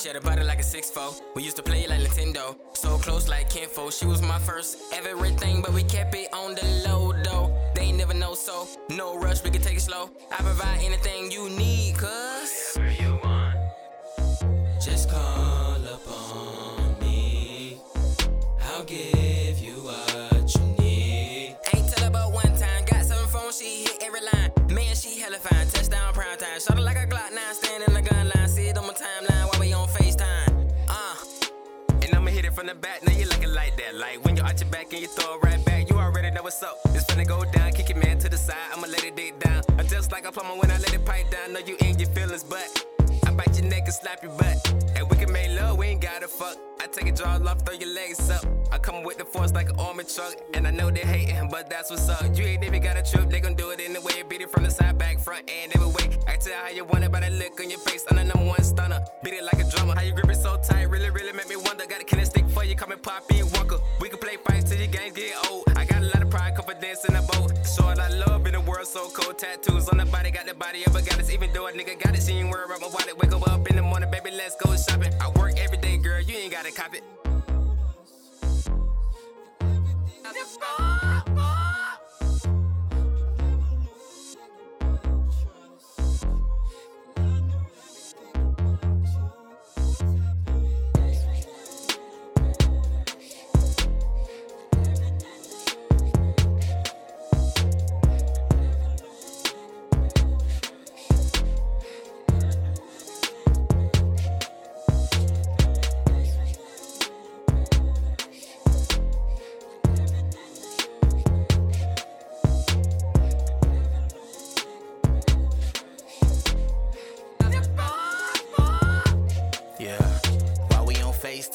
She had a body like a 6'4. We used to play like Nintendo. So close like Kinfo. She was my first everything, but we kept it on the low though. They ain't never know so. No rush, we can take it slow. I provide anything you need, cuz. Whatever you want. Just call upon me. I'll give you what you need. Ain't tell her about one time. Got seven phones, she hit every line. Man, she hella fine. Touchdown prime time. Shot her like a Glock 9, stand from the back. Now you looking like that. Like when you arch your back and you throw it right back. You already know what's up. It's finna go down. Kick it man to the side. I'ma let it dig down. I'm just like a plumber when I let it pipe down. Know you in your feelings, but I bite your neck and slap your butt. And we can make love, we ain't gotta fuck. I take a draw off, throw your legs up. I come with the force like an armored truck. And I know they hating, but that's what's up. You ain't even got a trip, they gon' do it anyway. Beat it from the side, back, front, and every way. I tell how you want it by that look on your face. I'm the number one stunner. Beat it like a drummer. How you grip it so tight, really, really you, come and Poppy Walker. We can play fights till your games get old. I got a lot of pride, confidence in the boat. Short, I love in the world so cold. Tattoos on the body, got the body of a goddess. Even though a nigga got it, she ain't worry about my wallet. Wake up in the morning, baby, let's go shopping. I work every day, girl, you ain't gotta cop it.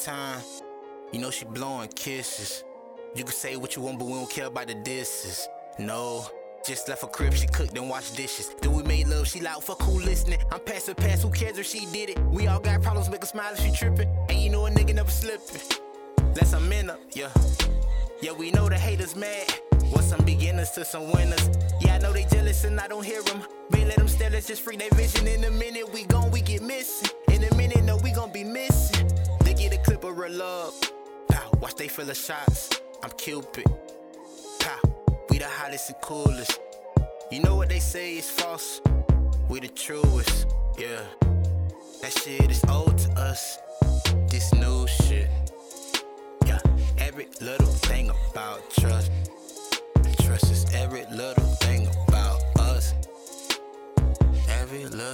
FaceTime, you know she blowing kisses. You can say what you want, but we don't care about the disses. No, just left her crib, she cooked and washed dishes. Then we made love, she loud fuck who listening. I'm past her past, who cares if she did it? We all got problems, make her smile if she tripping. And you know a nigga never slipping. That's a up, yeah. Yeah, we know the haters mad. What's some beginners to some winners? Yeah, I know they jealous and I don't hear them. But let them stare, let's just free their vision. In a minute, we gone, we get missing. love. Pow, watch they fill the shots. I'm Cupid. Pow, we the hottest and coolest. You know what they say is false. We the truest. Yeah, that shit is old to us. This new shit. Yeah, every little thing about trust. Trust is every little thing about us. Every little